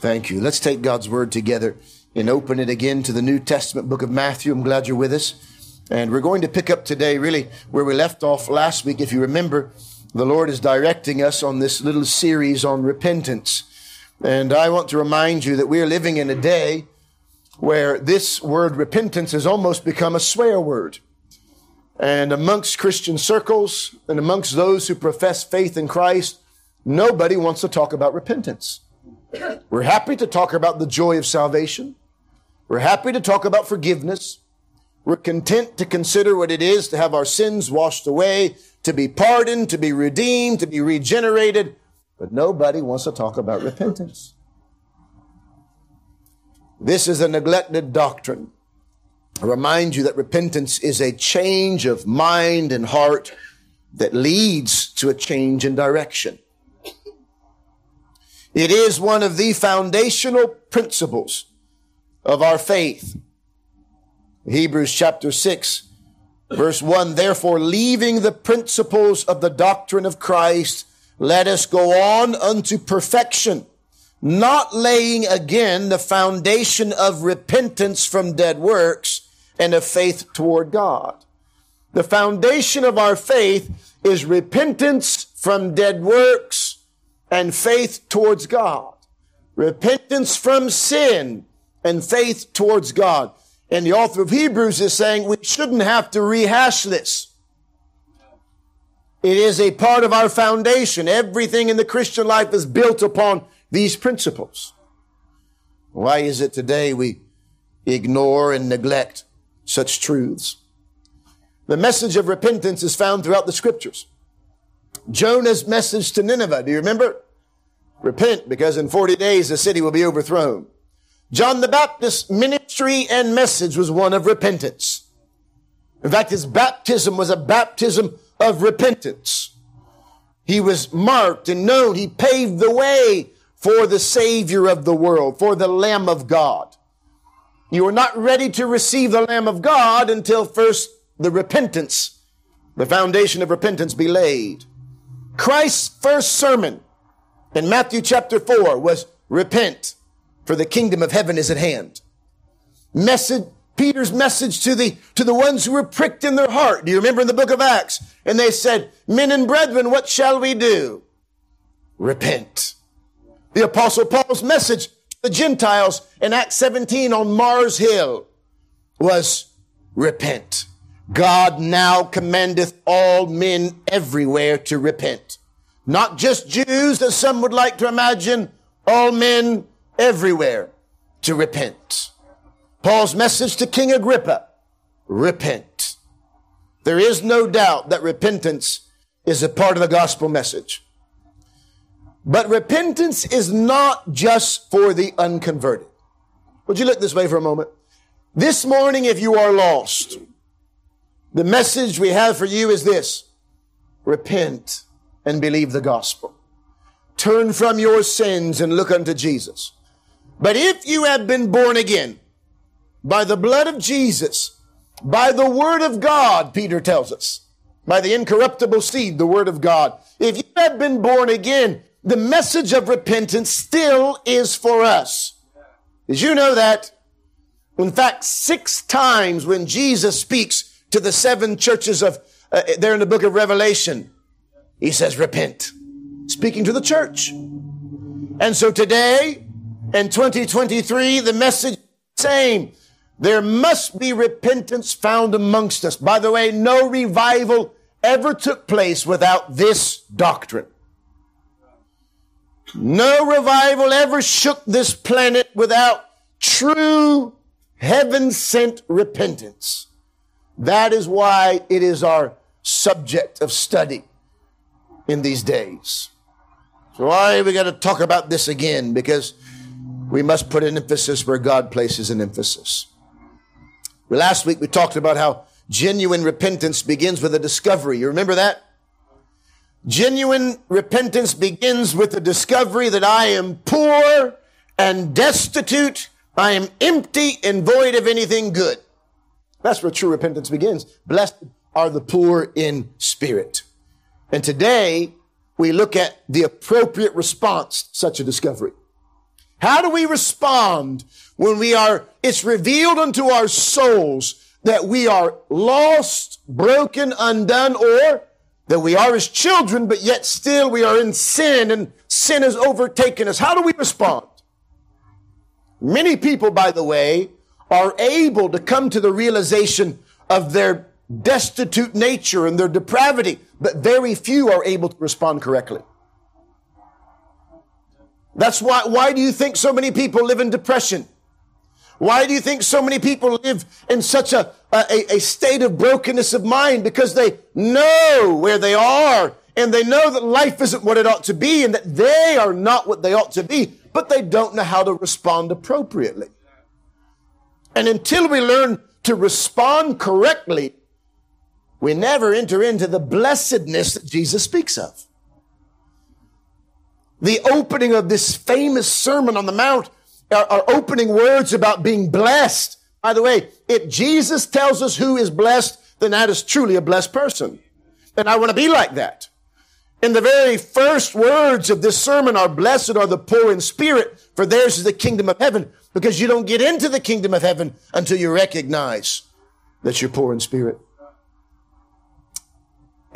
Thank you. Let's take God's word together and open it again to the New Testament book of Matthew. I'm glad you're with us. And we're going to pick up today really where we left off last week. If you remember, the Lord is directing us on this little series on repentance. And I want to remind you that we are living in a day where this word repentance has almost become a swear word. And amongst Christian circles and amongst those who profess faith in Christ, nobody wants to talk about repentance. We're happy to talk about the joy of salvation. We're happy to talk about forgiveness. We're content to consider what it is to have our sins washed away, to be pardoned, to be redeemed, to be regenerated. But nobody wants to talk about repentance. This is a neglected doctrine. I remind you that repentance is a change of mind and heart that leads to a change in direction. It is one of the foundational principles of our faith. Hebrews chapter 6, verse 1 Therefore, leaving the principles of the doctrine of Christ, let us go on unto perfection, not laying again the foundation of repentance from dead works and of faith toward God. The foundation of our faith is repentance from dead works and faith towards God. Repentance from sin and faith towards God. And the author of Hebrews is saying we shouldn't have to rehash this. It is a part of our foundation. Everything in the Christian life is built upon these principles. Why is it today we ignore and neglect such truths? The message of repentance is found throughout the scriptures. Jonah's message to Nineveh. Do you remember? Repent because in 40 days the city will be overthrown. John the Baptist's ministry and message was one of repentance. In fact, his baptism was a baptism of repentance. He was marked and known. He paved the way for the Savior of the world, for the Lamb of God. You are not ready to receive the Lamb of God until first the repentance, the foundation of repentance be laid. Christ's first sermon in Matthew chapter 4 was repent for the kingdom of heaven is at hand. Message, Peter's message to the, to the ones who were pricked in their heart. Do you remember in the book of Acts? And they said, men and brethren, what shall we do? Repent. The apostle Paul's message to the Gentiles in Acts 17 on Mars Hill was repent. God now commandeth all men everywhere to repent. Not just Jews, as some would like to imagine, all men everywhere to repent. Paul's message to King Agrippa, repent. There is no doubt that repentance is a part of the gospel message. But repentance is not just for the unconverted. Would you look this way for a moment? This morning, if you are lost, the message we have for you is this. Repent and believe the gospel. Turn from your sins and look unto Jesus. But if you have been born again by the blood of Jesus, by the word of God, Peter tells us, by the incorruptible seed, the word of God, if you have been born again, the message of repentance still is for us. Did you know that? In fact, six times when Jesus speaks to the seven churches of, uh, there in the book of Revelation, he says, repent. Speaking to the church. And so today, in 2023, the message same. There must be repentance found amongst us. By the way, no revival ever took place without this doctrine. No revival ever shook this planet without true heaven sent repentance. That is why it is our subject of study in these days. So why we got to talk about this again? Because we must put an emphasis where God places an emphasis. Last week we talked about how genuine repentance begins with a discovery. You remember that? Genuine repentance begins with the discovery that I am poor and destitute. I am empty and void of anything good. That's where true repentance begins. Blessed are the poor in spirit. And today we look at the appropriate response to such a discovery. How do we respond when we are, it's revealed unto our souls that we are lost, broken, undone, or that we are as children, but yet still we are in sin and sin has overtaken us. How do we respond? Many people, by the way, are able to come to the realization of their destitute nature and their depravity, but very few are able to respond correctly. That's why, why do you think so many people live in depression? Why do you think so many people live in such a, a, a state of brokenness of mind? Because they know where they are and they know that life isn't what it ought to be and that they are not what they ought to be, but they don't know how to respond appropriately. And until we learn to respond correctly, we never enter into the blessedness that Jesus speaks of. The opening of this famous Sermon on the Mount are, opening words about being blessed. By the way, if Jesus tells us who is blessed, then that is truly a blessed person. And I want to be like that. In the very first words of this sermon are blessed are the poor in spirit, for theirs is the kingdom of heaven. Because you don't get into the kingdom of heaven until you recognize that you're poor in spirit.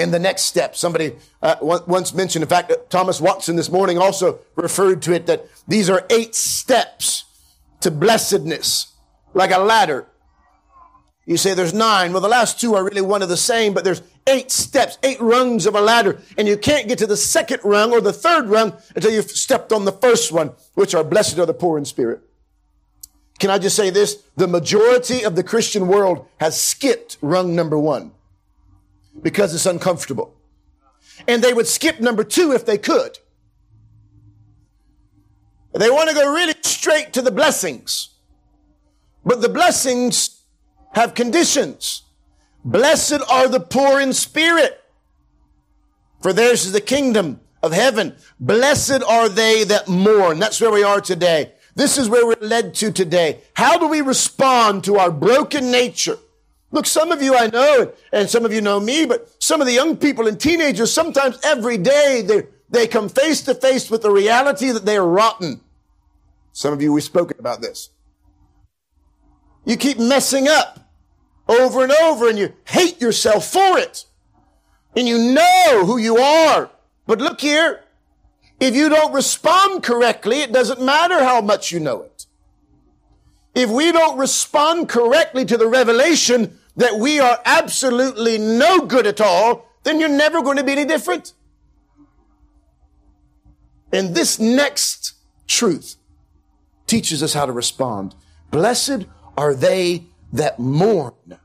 In the next step, somebody uh, once mentioned, in fact, Thomas Watson this morning also referred to it that these are eight steps to blessedness, like a ladder. You say there's nine. Well, the last two are really one of the same, but there's eight steps, eight rungs of a ladder, and you can't get to the second rung or the third rung until you've stepped on the first one, which are blessed are the poor in spirit. Can I just say this? The majority of the Christian world has skipped rung number one because it's uncomfortable. And they would skip number two if they could. They want to go really straight to the blessings. But the blessings have conditions. Blessed are the poor in spirit, for theirs is the kingdom of heaven. Blessed are they that mourn. That's where we are today. This is where we're led to today. How do we respond to our broken nature? Look, some of you I know, and some of you know me, but some of the young people and teenagers, sometimes every day, they, they come face to face with the reality that they are rotten. Some of you, we've spoken about this. You keep messing up over and over and you hate yourself for it. And you know who you are. But look here. If you don't respond correctly, it doesn't matter how much you know it. If we don't respond correctly to the revelation that we are absolutely no good at all, then you're never going to be any different. And this next truth teaches us how to respond. Blessed are they that mourn.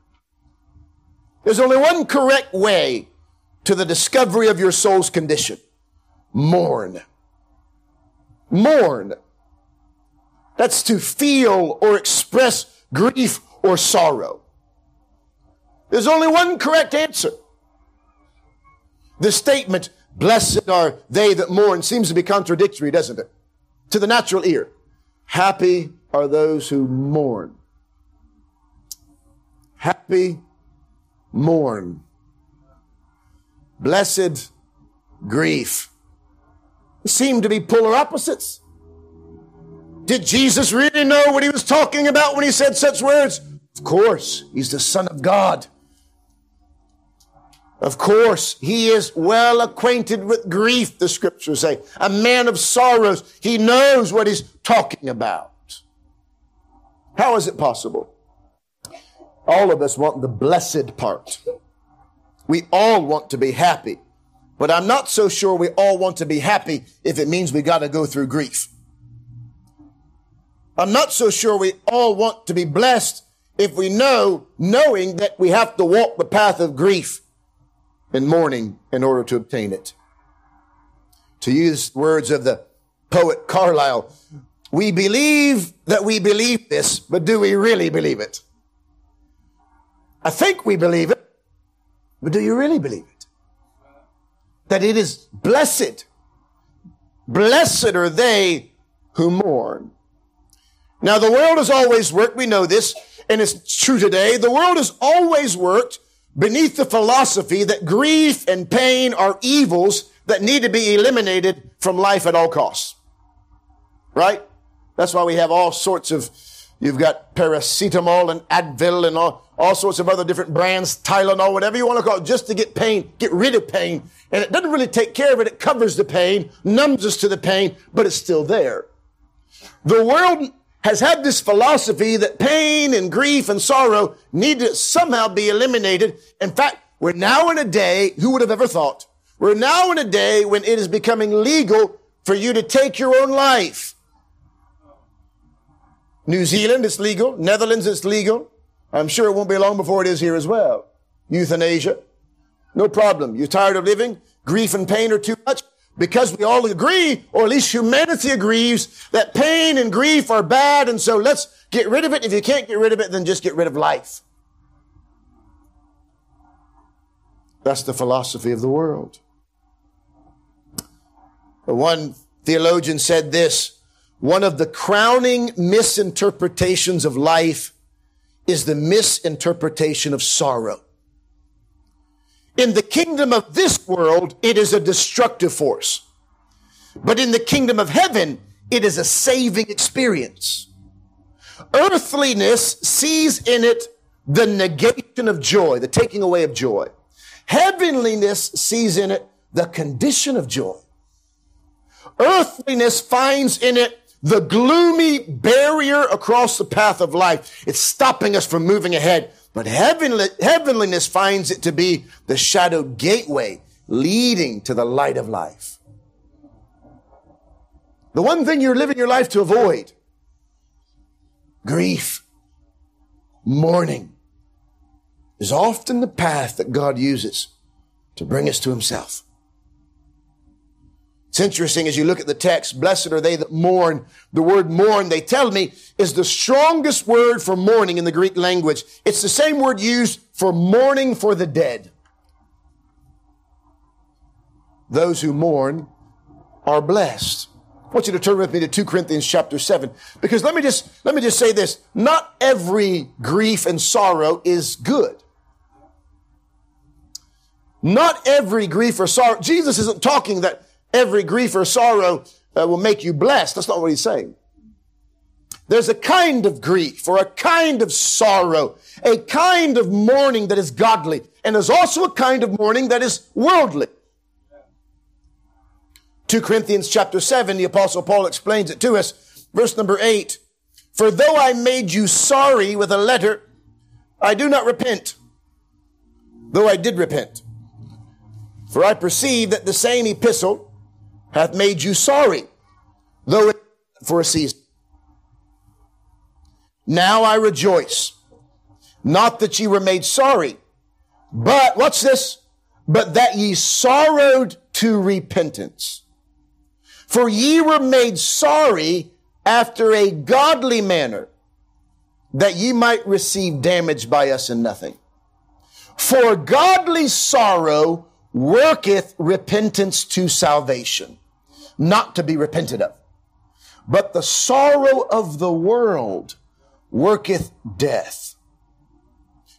There's only one correct way to the discovery of your soul's condition. Mourn. Mourn. That's to feel or express grief or sorrow. There's only one correct answer. The statement, blessed are they that mourn, seems to be contradictory, doesn't it? To the natural ear. Happy are those who mourn. Happy, mourn. Blessed, grief. Seem to be polar opposites. Did Jesus really know what he was talking about when he said such words? Of course, he's the Son of God. Of course, he is well acquainted with grief, the scriptures say. A man of sorrows. He knows what he's talking about. How is it possible? All of us want the blessed part. We all want to be happy. But I'm not so sure we all want to be happy if it means we got to go through grief. I'm not so sure we all want to be blessed if we know, knowing that we have to walk the path of grief and mourning in order to obtain it. To use words of the poet Carlyle, we believe that we believe this, but do we really believe it? I think we believe it, but do you really believe it? That it is blessed. Blessed are they who mourn. Now the world has always worked, we know this, and it's true today. The world has always worked beneath the philosophy that grief and pain are evils that need to be eliminated from life at all costs. Right? That's why we have all sorts of, you've got paracetamol and Advil and all, all sorts of other different brands, Tylenol, whatever you want to call it, just to get pain, get rid of pain. And it doesn't really take care of it. It covers the pain, numbs us to the pain, but it's still there. The world has had this philosophy that pain and grief and sorrow need to somehow be eliminated. In fact, we're now in a day, who would have ever thought? We're now in a day when it is becoming legal for you to take your own life. New Zealand, it's legal. Netherlands, it's legal. I'm sure it won't be long before it is here as well. Euthanasia. No problem. You're tired of living? Grief and pain are too much? Because we all agree, or at least humanity agrees, that pain and grief are bad, and so let's get rid of it. If you can't get rid of it, then just get rid of life. That's the philosophy of the world. One theologian said this, one of the crowning misinterpretations of life is the misinterpretation of sorrow. In the kingdom of this world, it is a destructive force. But in the kingdom of heaven, it is a saving experience. Earthliness sees in it the negation of joy, the taking away of joy. Heavenliness sees in it the condition of joy. Earthliness finds in it the gloomy barrier across the path of life. It's stopping us from moving ahead. But heavenly, heavenliness finds it to be the shadowed gateway leading to the light of life. The one thing you're living your life to avoid grief, mourning is often the path that God uses to bring us to himself. It's interesting as you look at the text, blessed are they that mourn. The word mourn, they tell me, is the strongest word for mourning in the Greek language. It's the same word used for mourning for the dead. Those who mourn are blessed. I want you to turn with me to 2 Corinthians chapter 7. Because let me just, let me just say this. Not every grief and sorrow is good. Not every grief or sorrow. Jesus isn't talking that every grief or sorrow uh, will make you blessed. That's not what he's saying. There's a kind of grief or a kind of sorrow, a kind of mourning that is godly, and there's also a kind of mourning that is worldly. 2 Corinthians chapter 7, the apostle Paul explains it to us. Verse number 8. For though I made you sorry with a letter, I do not repent, though I did repent. For I perceive that the same epistle hath made you sorry, though for a season. Now I rejoice, not that ye were made sorry, but what's this? But that ye sorrowed to repentance. For ye were made sorry after a godly manner, that ye might receive damage by us in nothing. For godly sorrow worketh repentance to salvation, not to be repented of. But the sorrow of the world worketh death.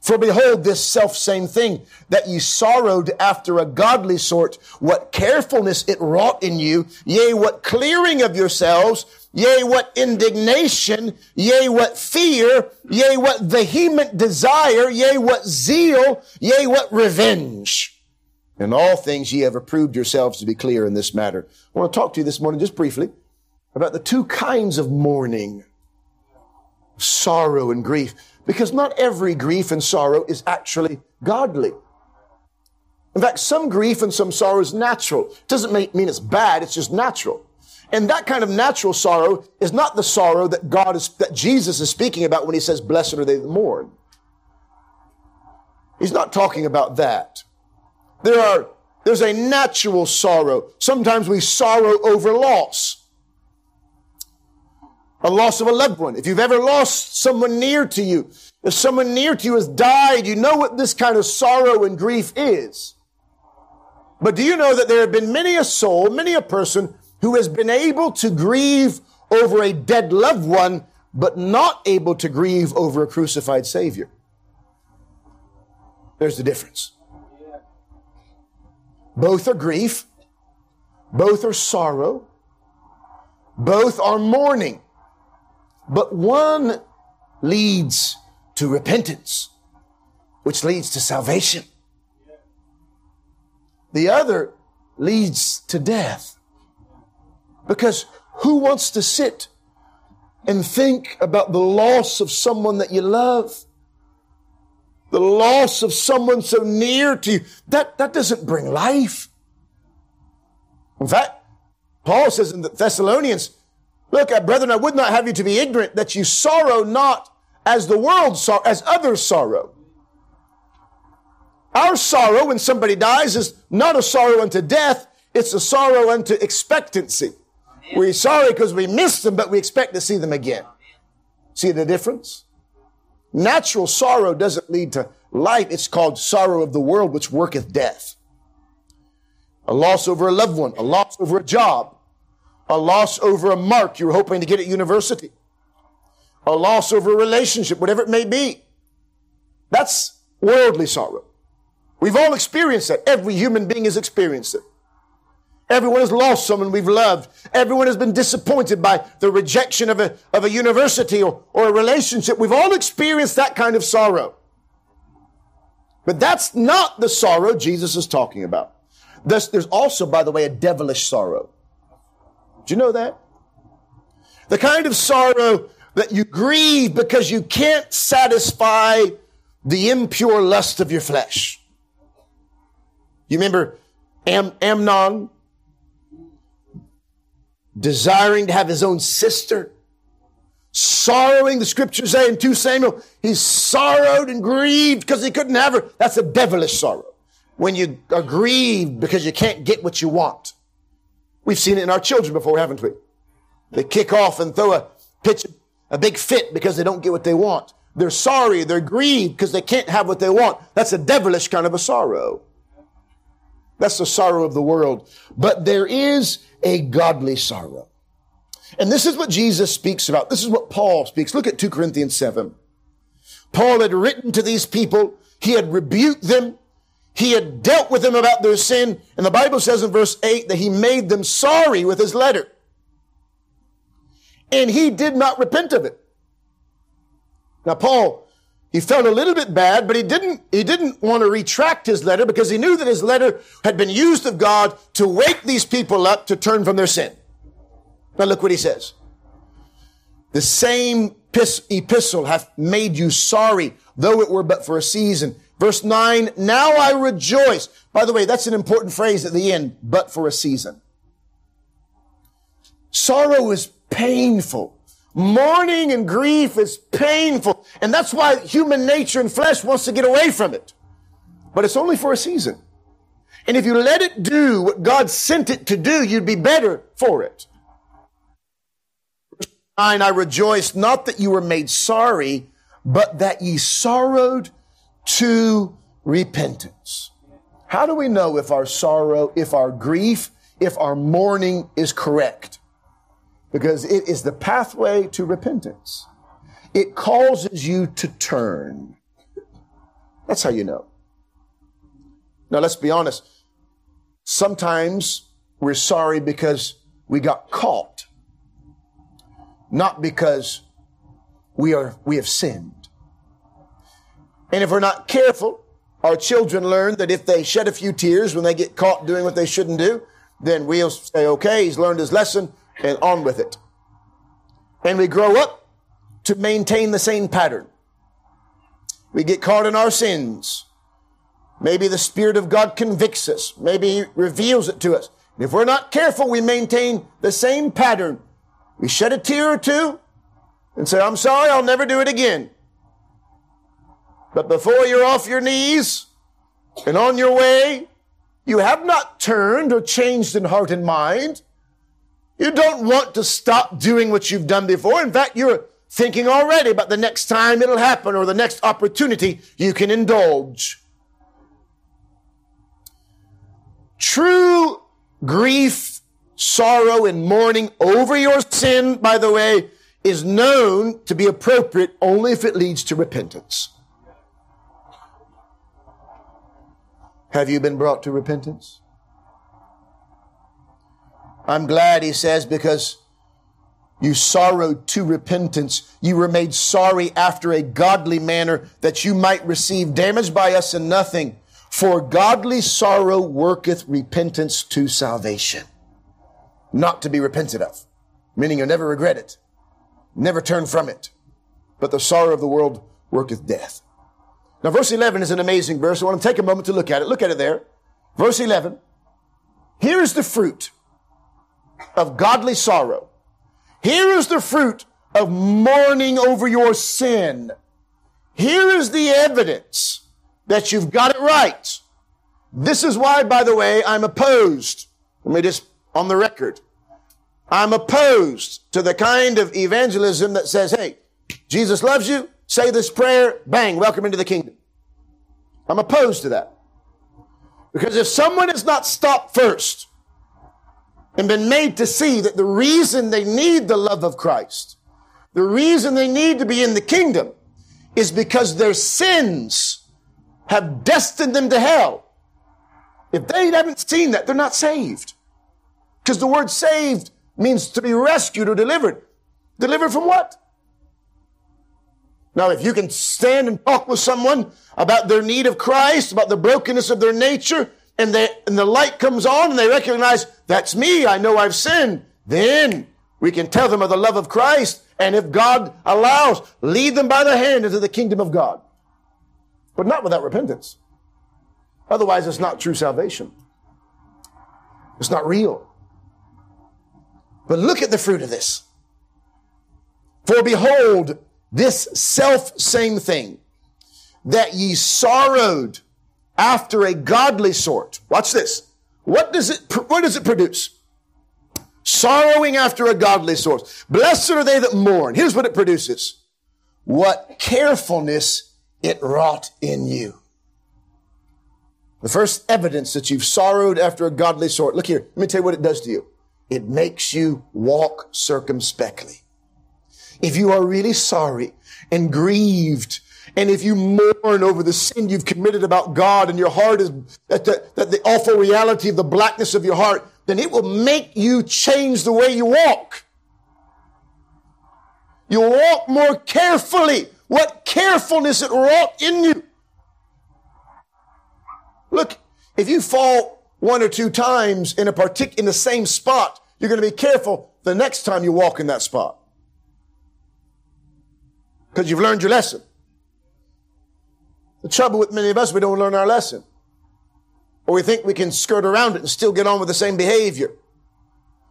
For behold, this self same thing that ye sorrowed after a godly sort, what carefulness it wrought in you, yea, what clearing of yourselves, yea, what indignation, yea, what fear, yea, what vehement desire, yea, what zeal, yea, what revenge. In all things ye have approved yourselves to be clear in this matter. I want to talk to you this morning just briefly about the two kinds of mourning. Sorrow and grief. Because not every grief and sorrow is actually godly. In fact, some grief and some sorrow is natural. It doesn't mean it's bad, it's just natural. And that kind of natural sorrow is not the sorrow that God is, that Jesus is speaking about when he says, blessed are they that mourn. He's not talking about that. There are, there's a natural sorrow. Sometimes we sorrow over loss. A loss of a loved one. If you've ever lost someone near to you, if someone near to you has died, you know what this kind of sorrow and grief is. But do you know that there have been many a soul, many a person who has been able to grieve over a dead loved one, but not able to grieve over a crucified Savior? There's the difference. Both are grief. Both are sorrow. Both are mourning. But one leads to repentance, which leads to salvation. The other leads to death. Because who wants to sit and think about the loss of someone that you love? The loss of someone so near to you. That, that doesn't bring life. In fact, Paul says in the Thessalonians, look, uh, brethren, I would not have you to be ignorant that you sorrow not as the world sorrow, as others sorrow. Our sorrow when somebody dies is not a sorrow unto death, it's a sorrow unto expectancy. We're sorry because we missed them, but we expect to see them again. See the difference? Natural sorrow doesn't lead to life. It's called sorrow of the world, which worketh death. A loss over a loved one, a loss over a job, a loss over a mark you were hoping to get at university, a loss over a relationship, whatever it may be. That's worldly sorrow. We've all experienced that. Every human being has experienced it. Everyone has lost someone we've loved. Everyone has been disappointed by the rejection of a, of a university or, or a relationship. We've all experienced that kind of sorrow. But that's not the sorrow Jesus is talking about. There's also, by the way, a devilish sorrow. Do you know that? The kind of sorrow that you grieve because you can't satisfy the impure lust of your flesh. You remember Am- Amnon desiring to have his own sister, sorrowing, the scriptures say in 2 Samuel, he sorrowed and grieved because he couldn't have her. That's a devilish sorrow. When you are grieved because you can't get what you want. We've seen it in our children before, haven't we? They kick off and throw a pitch, a big fit because they don't get what they want. They're sorry, they're grieved because they can't have what they want. That's a devilish kind of a sorrow. That's the sorrow of the world. But there is a godly sorrow. And this is what Jesus speaks about. This is what Paul speaks. Look at 2 Corinthians 7. Paul had written to these people. He had rebuked them. He had dealt with them about their sin. And the Bible says in verse 8 that he made them sorry with his letter. And he did not repent of it. Now, Paul he felt a little bit bad, but he didn't, he didn't want to retract his letter because he knew that his letter had been used of God to wake these people up to turn from their sin. Now look what he says. The same epistle hath made you sorry, though it were but for a season. Verse 9, now I rejoice. By the way, that's an important phrase at the end, but for a season. Sorrow is painful. Mourning and grief is painful. And that's why human nature and flesh wants to get away from it. But it's only for a season. And if you let it do what God sent it to do, you'd be better for it. I rejoice not that you were made sorry, but that ye sorrowed to repentance. How do we know if our sorrow, if our grief, if our mourning is correct? Because it is the pathway to repentance. It causes you to turn. That's how you know. Now, let's be honest. Sometimes we're sorry because we got caught, not because we are, we have sinned. And if we're not careful, our children learn that if they shed a few tears when they get caught doing what they shouldn't do, then we'll say, okay, he's learned his lesson and on with it. And we grow up to maintain the same pattern. We get caught in our sins. Maybe the Spirit of God convicts us. Maybe He reveals it to us. If we're not careful, we maintain the same pattern. We shed a tear or two and say, I'm sorry, I'll never do it again. But before you're off your knees and on your way, you have not turned or changed in heart and mind. You don't want to stop doing what you've done before. In fact, you're thinking already about the next time it'll happen or the next opportunity you can indulge. True grief, sorrow, and mourning over your sin, by the way, is known to be appropriate only if it leads to repentance. Have you been brought to repentance? I'm glad, he says, because You sorrowed to repentance. You were made sorry after a godly manner that you might receive damage by us and nothing. For godly sorrow worketh repentance to salvation. Not to be repented of, meaning you'll never regret it, never turn from it. But the sorrow of the world worketh death. Now, verse 11 is an amazing verse. I want to take a moment to look at it. Look at it there. Verse 11. Here is the fruit of godly sorrow. Here is the fruit of mourning over your sin. Here is the evidence that you've got it right. This is why, by the way, I'm opposed. Let me just, on the record, I'm opposed to the kind of evangelism that says, hey, Jesus loves you, say this prayer, bang, welcome into the kingdom. I'm opposed to that. Because if someone is not stopped first and been made to see that the reason they need the love of Christ, the reason they need to be in the kingdom is because their sins have destined them to hell. If they haven't seen that, they're not saved. Because the word saved means to be rescued or delivered. Delivered from what? Now, if you can stand and talk with someone about their need of Christ, about the brokenness of their nature, and, they, and the light comes on and they recognize, that's me, I know I've sinned, then we can tell them of the love of Christ. And if God allows, lead them by the hand into the kingdom of God but not without repentance. Otherwise, it's not true salvation. It's not real. But look at the fruit of this. For behold, this self same thing that ye sorrowed after a godly sort. Watch this. What does it, what does it produce? Sorrowing after a godly sort. Blessed are they that mourn. Here's what it produces. What carefulness it wrought in you. The first evidence that you've sorrowed after a godly sort. Look here. Let me tell you what it does to you. It makes you walk circumspectly. If you are really sorry and grieved, and if you mourn over the sin you've committed about God and your heart is that the, at the awful reality of the blackness of your heart, then it will make you change the way you walk. You'll walk more carefully what carefulness it wrought in you. Look, if you fall one or two times in a partic- in the same spot, you're going to be careful the next time you walk in that spot. Because you've learned your lesson. The trouble with many of us, we don't learn our lesson. Or we think we can skirt around it and still get on with the same behavior.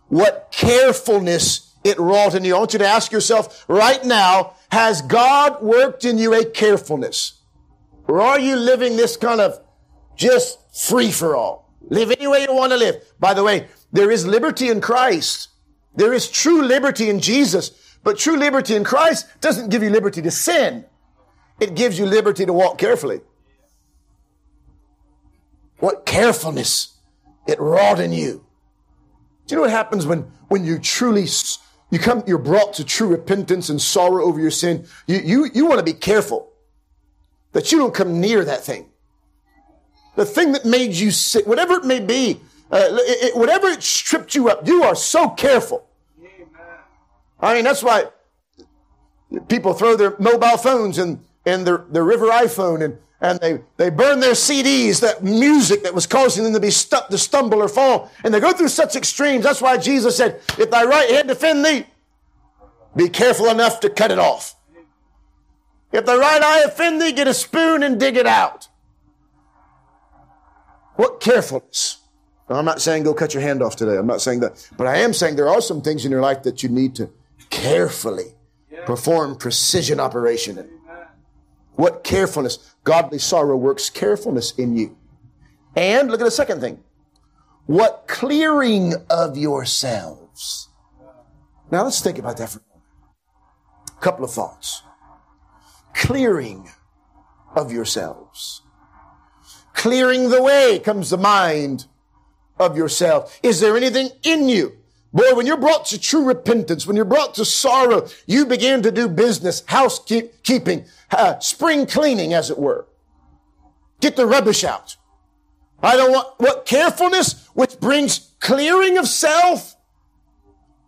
What carefulness it wrought in you. I want you to ask yourself right now, has God worked in you a carefulness? Or are you living this kind of just free for all? Live any way you want to live. By the way, there is liberty in Christ. There is true liberty in Jesus. But true liberty in Christ doesn't give you liberty to sin. It gives you liberty to walk carefully. What carefulness it wrought in you. Do you know what happens when, when you truly you come, you're brought to true repentance and sorrow over your sin. You, you, you want to be careful that you don't come near that thing. The thing that made you sick, whatever it may be, uh, it, it, whatever it stripped you up, you are so careful. Amen. I mean, that's why people throw their mobile phones and, and their, their river iPhone and and they, they burn their CDs, that music that was causing them to be stuck, to stumble or fall. And they go through such extremes. That's why Jesus said, if thy right hand defend thee, be careful enough to cut it off. If thy right eye offend thee, get a spoon and dig it out. What carefulness. Now, I'm not saying go cut your hand off today. I'm not saying that. But I am saying there are some things in your life that you need to carefully perform precision operation in. What carefulness. Godly sorrow works carefulness in you. And look at the second thing. What clearing of yourselves. Now let's think about that for a moment. A couple of thoughts. Clearing of yourselves. Clearing the way comes the mind of yourself. Is there anything in you Boy, when you're brought to true repentance, when you're brought to sorrow, you begin to do business, housekeeping, uh, spring cleaning, as it were. Get the rubbish out. I don't want what carefulness, which brings clearing of self,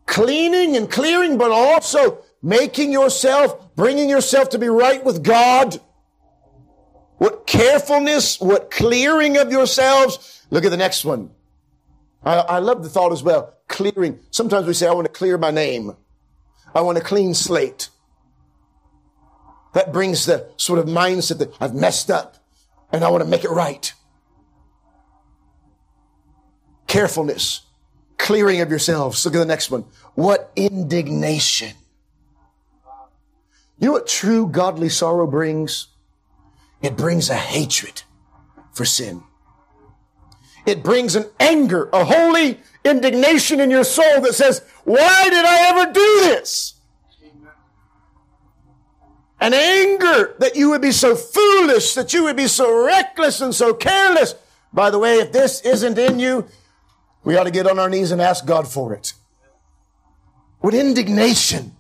cleaning and clearing, but also making yourself, bringing yourself to be right with God. What carefulness, what clearing of yourselves. Look at the next one. I, I love the thought as well. Clearing. Sometimes we say, I want to clear my name. I want a clean slate. That brings the sort of mindset that I've messed up and I want to make it right. Carefulness, clearing of yourselves. Look at the next one. What indignation. You know what true godly sorrow brings? It brings a hatred for sin. It brings an anger, a holy indignation in your soul that says, why did I ever do this? An anger that you would be so foolish, that you would be so reckless and so careless. By the way, if this isn't in you, we ought to get on our knees and ask God for it. What indignation.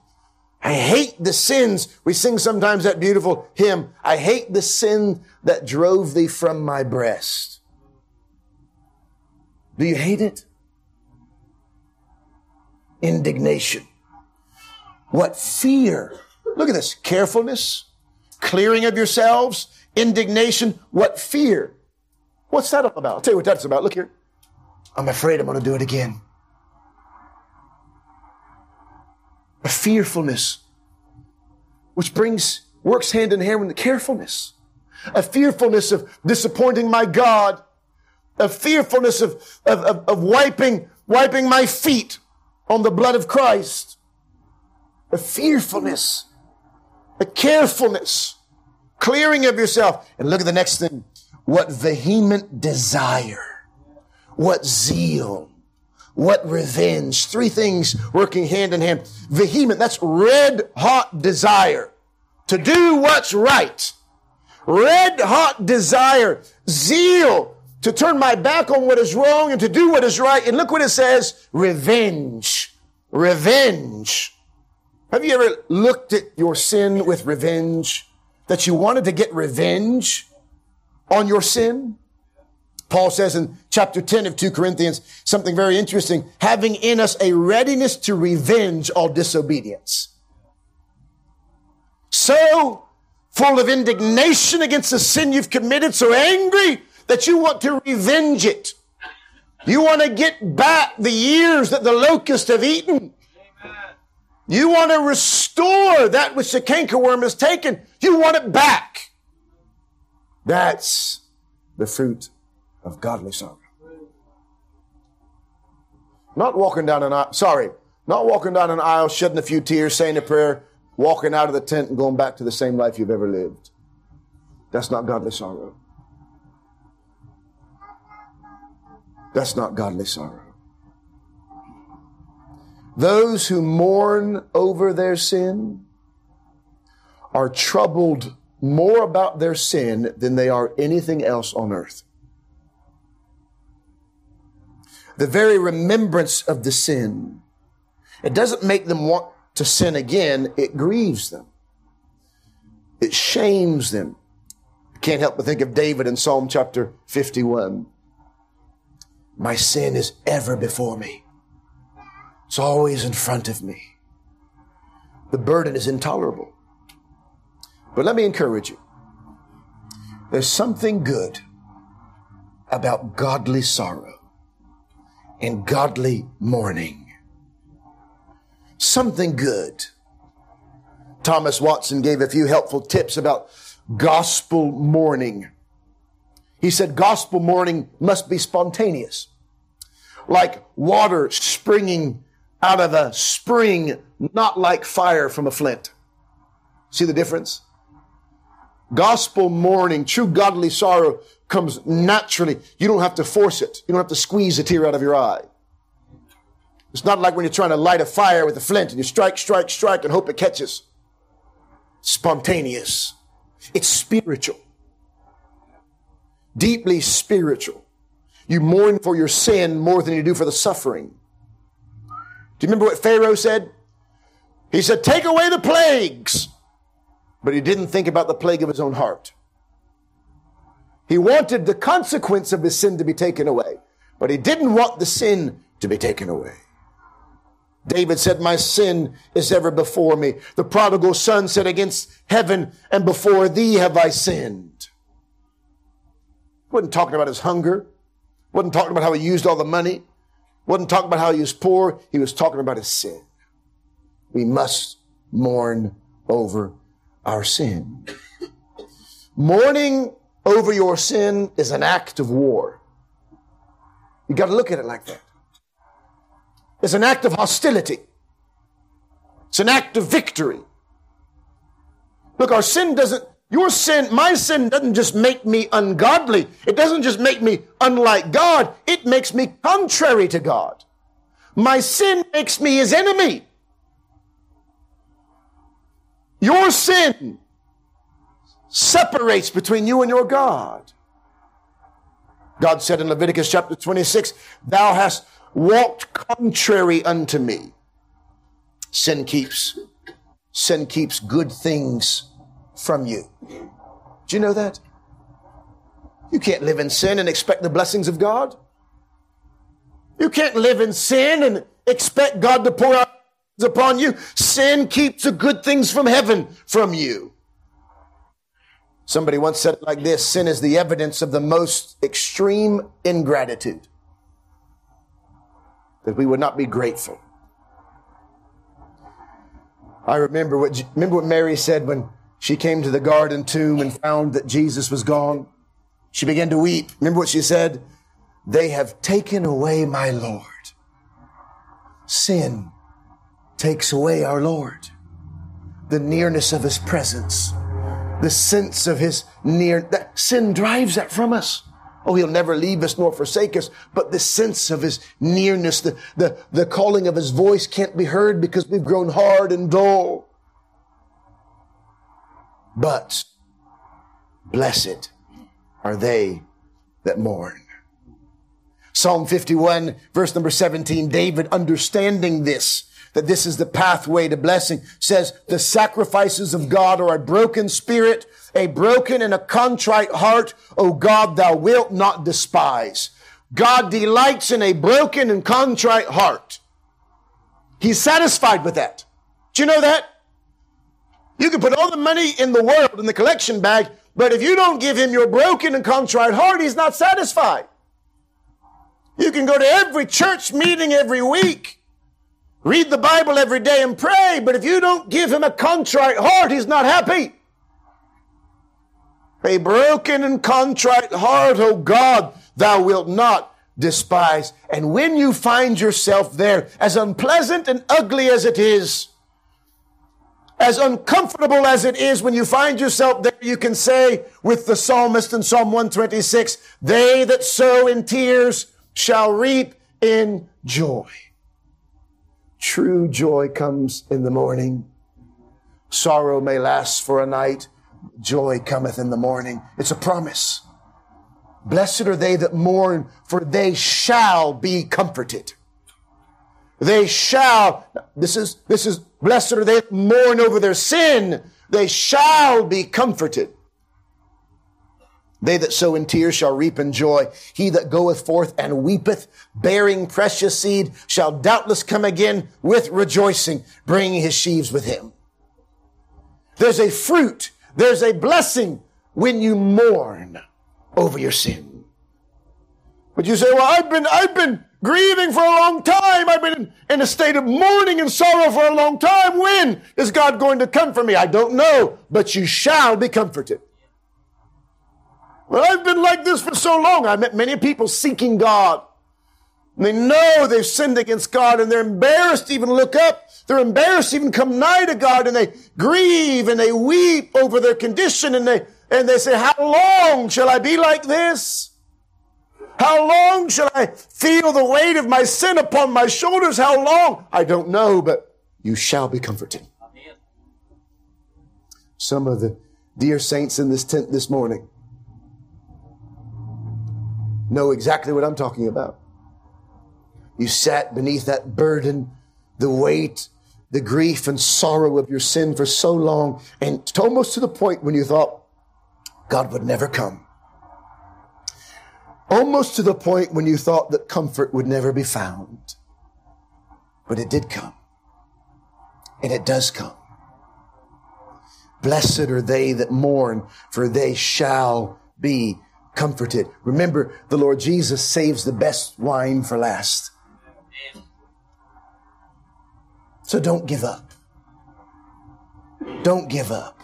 I hate the sins. We sing sometimes that beautiful hymn. I hate the sin that drove thee from my breast. Do you hate it? Indignation. What fear. Look at this. Carefulness, clearing of yourselves, indignation. What fear. What's that all about? I'll tell you what that's about. Look here. I'm afraid I'm going to do it again. A fearfulness, which brings, works hand in hand with the carefulness. A fearfulness of disappointing my God. A fearfulness of, of, of, of wiping, wiping my feet on the blood of Christ. A fearfulness. A carefulness. Clearing of yourself. And look at the next thing. What vehement desire what zeal, what revenge. Three things working hand in hand. Vehement, that's red hot desire to do what's right. Red hot desire, zeal to turn my back on what is wrong and to do what is right. And look what it says, revenge. Revenge. Have you ever looked at your sin with revenge? That you wanted to get revenge on your sin? Paul says in chapter 10 of 2 Corinthians something very interesting, having in us a readiness to revenge all disobedience. So full of indignation against the sin you've committed, so angry that you want to revenge it. You want to get back the years that the locusts have eaten. You want to restore that which the cankerworm has taken. You want it back. That's the fruit of godly sorrow. Not walking down an aisle, sorry, not walking down an aisle, shedding a few tears, saying a prayer, walking out of the tent and going back to the same life you've ever lived. That's not godly sorrow. That's not godly sorrow. Those who mourn over their sin are troubled more about their sin than they are anything else on earth. the very remembrance of the sin. It doesn't make them want to sin again. It grieves them. It shames them. Can't help but think of David in Psalm chapter 51. My sin is ever before me. It's always in front of me. The burden is intolerable. But let me encourage you. There's something good about godly sorrow and godly mourning. Something good. Thomas Watson gave a few helpful tips about gospel mourning. He said gospel mourning must be spontaneous, like water springing out of a spring, not like fire from a flint. See the difference? Gospel mourning, true godly sorrow comes naturally. You don't have to force it. You don't have to squeeze a tear out of your eye. It's not like when you're trying to light a fire with a flint and you strike, strike, strike and hope it catches. Spontaneous. It's spiritual. Deeply spiritual. You mourn for your sin more than you do for the suffering. Do you remember what Pharaoh said? He said, take away the plagues. But he didn't think about the plague of his own heart. He wanted the consequence of his sin to be taken away, but he didn't want the sin to be taken away. David said, my sin is ever before me. The prodigal son said, against heaven and before thee have I sinned. Wasn't talking about his hunger. Wasn't talking about how he used all the money. Wasn't talking about how he was poor. He was talking about his sin. We must mourn over our sin. Mourning over your sin is an act of war. You got to look at it like that. It's an act of hostility. It's an act of victory. Look, our sin doesn't, your sin, my sin doesn't just make me ungodly. It doesn't just make me unlike God. It makes me contrary to God. My sin makes me his enemy. Your sin separates between you and your God. God said in Leviticus chapter 26, Thou hast walked contrary unto me. Sin keeps, sin keeps good things from you. Do you know that? You can't live in sin and expect the blessings of God. You can't live in sin and expect God to pour out upon you. Sin keeps the good things from heaven from you. Somebody once said it like this sin is the evidence of the most extreme ingratitude. That we would not be grateful. I remember what, remember what Mary said when she came to the garden tomb and found that Jesus was gone. She began to weep. Remember what she said? They have taken away my Lord. Sin takes away our Lord. The nearness of his presence, the sense of his near, that sin drives that from us. Oh, he'll never leave us nor forsake us, but the sense of his nearness, the, the, the calling of his voice can't be heard because we've grown hard and dull. But blessed are they that mourn. Psalm 51, verse number 17, David understanding this, that this is the pathway to blessing, says, the sacrifices of God are a broken spirit, a broken and a contrite heart, O God, thou wilt not despise. God delights in a broken and contrite heart. He's satisfied with that. Do you know that? You can put all the money in the world in the collection bag, but if you don't give him your broken and contrite heart, he's not satisfied. You can go to every church meeting every week. Read the Bible every day and pray, but if you don't give him a contrite heart, he's not happy. A broken and contrite heart, O God, thou wilt not despise. And when you find yourself there, as unpleasant and ugly as it is, as uncomfortable as it is when you find yourself there, you can say with the psalmist in Psalm 126, they that sow in tears shall reap in joy. True joy comes in the morning. Sorrow may last for a night. Joy cometh in the morning. It's a promise. Blessed are they that mourn, for they shall be comforted. They shall, this is, this is, blessed are they mourn over their sin. They shall be comforted. They that sow in tears shall reap in joy. He that goeth forth and weepeth, bearing precious seed, shall doubtless come again with rejoicing, bringing his sheaves with him. There's a fruit, there's a blessing when you mourn over your sin. But you say, well, I've been, I've been grieving for a long time. I've been in a state of mourning and sorrow for a long time. When is God going to comfort me? I don't know, but you shall be comforted. Well, I've been like this for so long. I met many people seeking God. They know they've sinned against God and they're embarrassed to even look up. They're embarrassed to even come nigh to God and they grieve and they weep over their condition and they, and they say, how long shall I be like this? How long shall I feel the weight of my sin upon my shoulders? How long? I don't know, but you shall be comforted. Some of the dear saints in this tent this morning know exactly what I'm talking about. You sat beneath that burden, the weight, the grief and sorrow of your sin for so long, and almost to the point when you thought God would never come. Almost to the point when you thought that comfort would never be found. But it did come. And it does come. Blessed are they that mourn, for they shall be comforted. Remember, the Lord Jesus saves the best wine for last. So don't give up. Don't give up.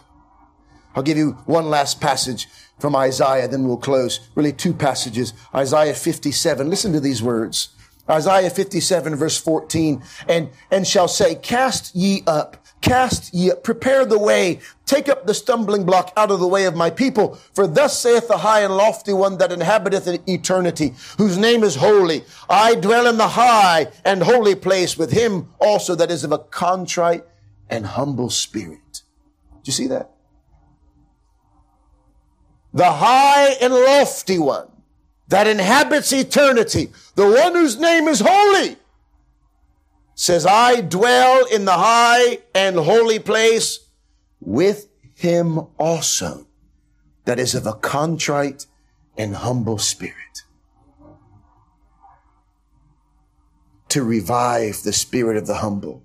I'll give you one last passage from Isaiah, then we'll close. Really, two passages. Isaiah 57. Listen to these words. Isaiah 57 verse 14, and, and shall say, cast ye up, cast ye up, prepare the way, take up the stumbling block out of the way of my people. For thus saith the high and lofty one that inhabiteth in eternity, whose name is holy. I dwell in the high and holy place with him also that is of a contrite and humble spirit. Do you see that? The high and lofty one that inhabits eternity, the one whose name is holy, says, I dwell in the high and holy place with him also that is of a contrite and humble spirit. To revive the spirit of the humble,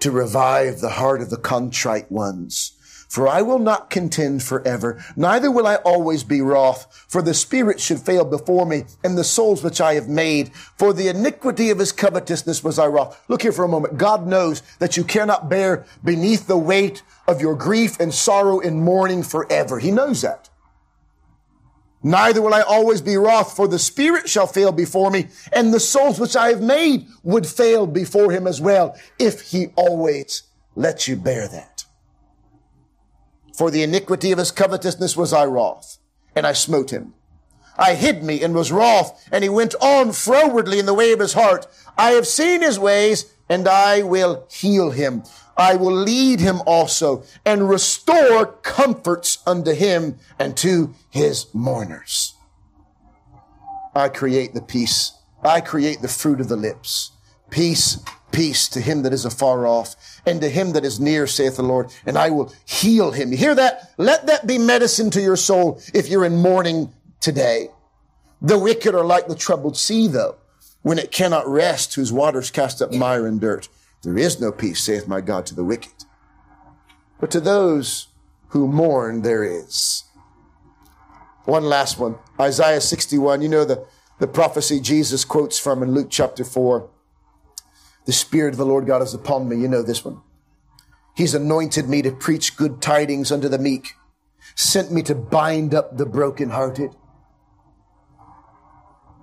to revive the heart of the contrite ones, for I will not contend forever, neither will I always be wroth, for the spirit should fail before me, and the souls which I have made. For the iniquity of his covetousness was I wroth. Look here for a moment. God knows that you cannot bear beneath the weight of your grief and sorrow and mourning forever. He knows that. Neither will I always be wroth, for the spirit shall fail before me, and the souls which I have made would fail before him as well, if he always lets you bear that. For the iniquity of his covetousness was I wroth, and I smote him. I hid me and was wroth, and he went on frowardly in the way of his heart. I have seen his ways, and I will heal him. I will lead him also, and restore comforts unto him and to his mourners. I create the peace. I create the fruit of the lips. Peace, peace to him that is afar off and to him that is near, saith the Lord, and I will heal him. You hear that? Let that be medicine to your soul if you're in mourning today. The wicked are like the troubled sea, though, when it cannot rest, whose waters cast up mire and dirt. There is no peace, saith my God, to the wicked. But to those who mourn, there is. One last one. Isaiah 61. You know the, the prophecy Jesus quotes from in Luke chapter 4. The Spirit of the Lord God is upon me. You know this one. He's anointed me to preach good tidings unto the meek, sent me to bind up the brokenhearted,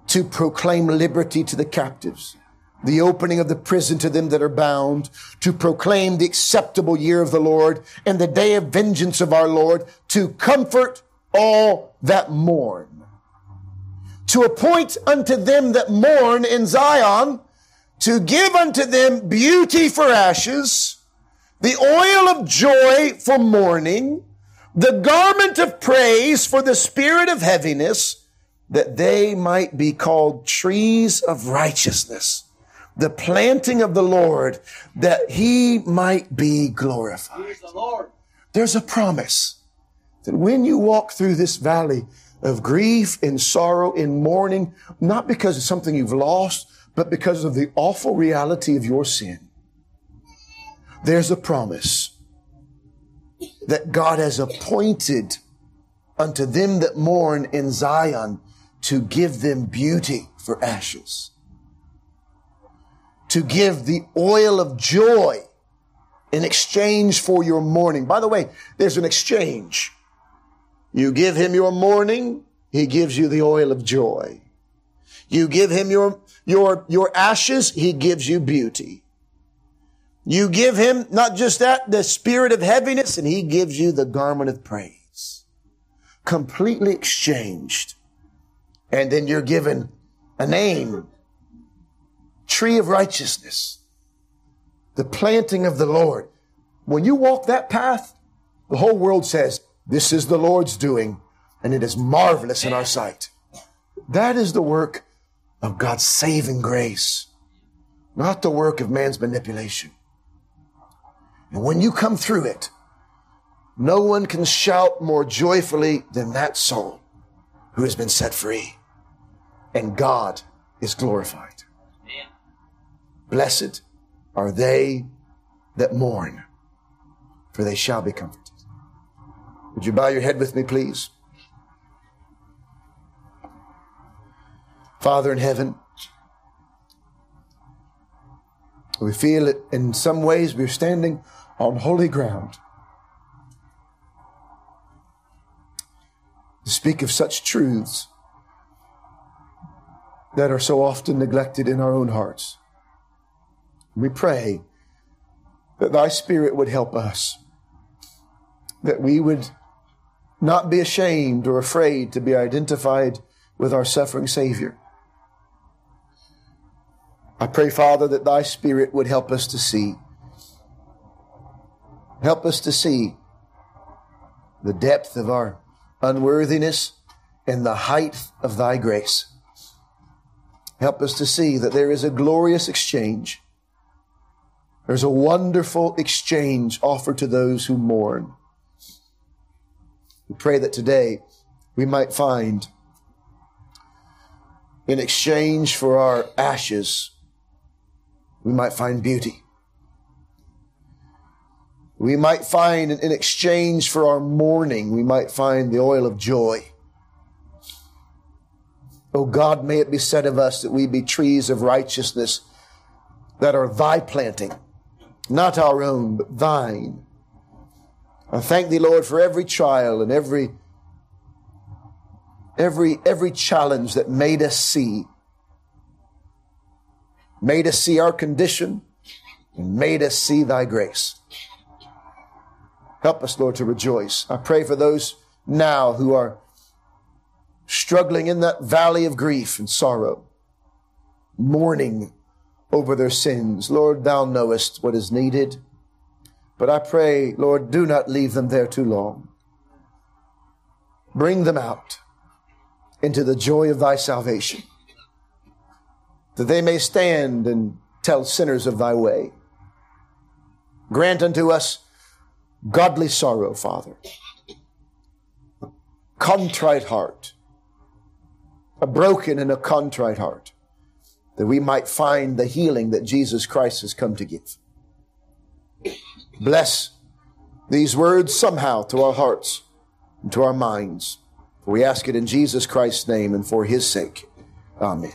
to proclaim liberty to the captives, the opening of the prison to them that are bound, to proclaim the acceptable year of the Lord and the day of vengeance of our Lord, to comfort all that mourn, to appoint unto them that mourn in Zion to give unto them beauty for ashes, the oil of joy for mourning, the garment of praise for the spirit of heaviness, that they might be called trees of righteousness, the planting of the Lord, that he might be glorified. The There's a promise that when you walk through this valley of grief and sorrow and mourning, not because of something you've lost, but because of the awful reality of your sin, there's a promise that God has appointed unto them that mourn in Zion to give them beauty for ashes, to give the oil of joy in exchange for your mourning. By the way, there's an exchange. You give him your mourning, he gives you the oil of joy. You give him your your, your ashes, he gives you beauty. You give him not just that, the spirit of heaviness, and he gives you the garment of praise. Completely exchanged. And then you're given a name. Tree of righteousness. The planting of the Lord. When you walk that path, the whole world says, this is the Lord's doing, and it is marvelous in our sight. That is the work of God's saving grace, not the work of man's manipulation. And when you come through it, no one can shout more joyfully than that soul who has been set free. And God is glorified. Blessed are they that mourn, for they shall be comforted. Would you bow your head with me, please? Father in heaven, we feel it in some ways we're standing on holy ground. To speak of such truths that are so often neglected in our own hearts. We pray that thy spirit would help us, that we would not be ashamed or afraid to be identified with our suffering Savior. I pray, Father, that thy spirit would help us to see. Help us to see the depth of our unworthiness and the height of thy grace. Help us to see that there is a glorious exchange. There's a wonderful exchange offered to those who mourn. We pray that today we might find, in exchange for our ashes, we might find beauty. We might find, in exchange for our mourning, we might find the oil of joy. Oh God, may it be said of us that we be trees of righteousness that are thy planting, not our own, but thine. I thank thee, Lord, for every trial and every every every challenge that made us see, made us see our condition, and made us see thy grace. Help us, Lord, to rejoice. I pray for those now who are struggling in that valley of grief and sorrow, mourning over their sins. Lord, thou knowest what is needed. But I pray, Lord, do not leave them there too long. Bring them out into the joy of thy salvation, that they may stand and tell sinners of thy way. Grant unto us godly sorrow, Father, contrite heart, a broken and a contrite heart, that we might find the healing that Jesus Christ has come to give. Bless these words somehow to our hearts and to our minds. For we ask it in Jesus Christ's name and for his sake. Amen.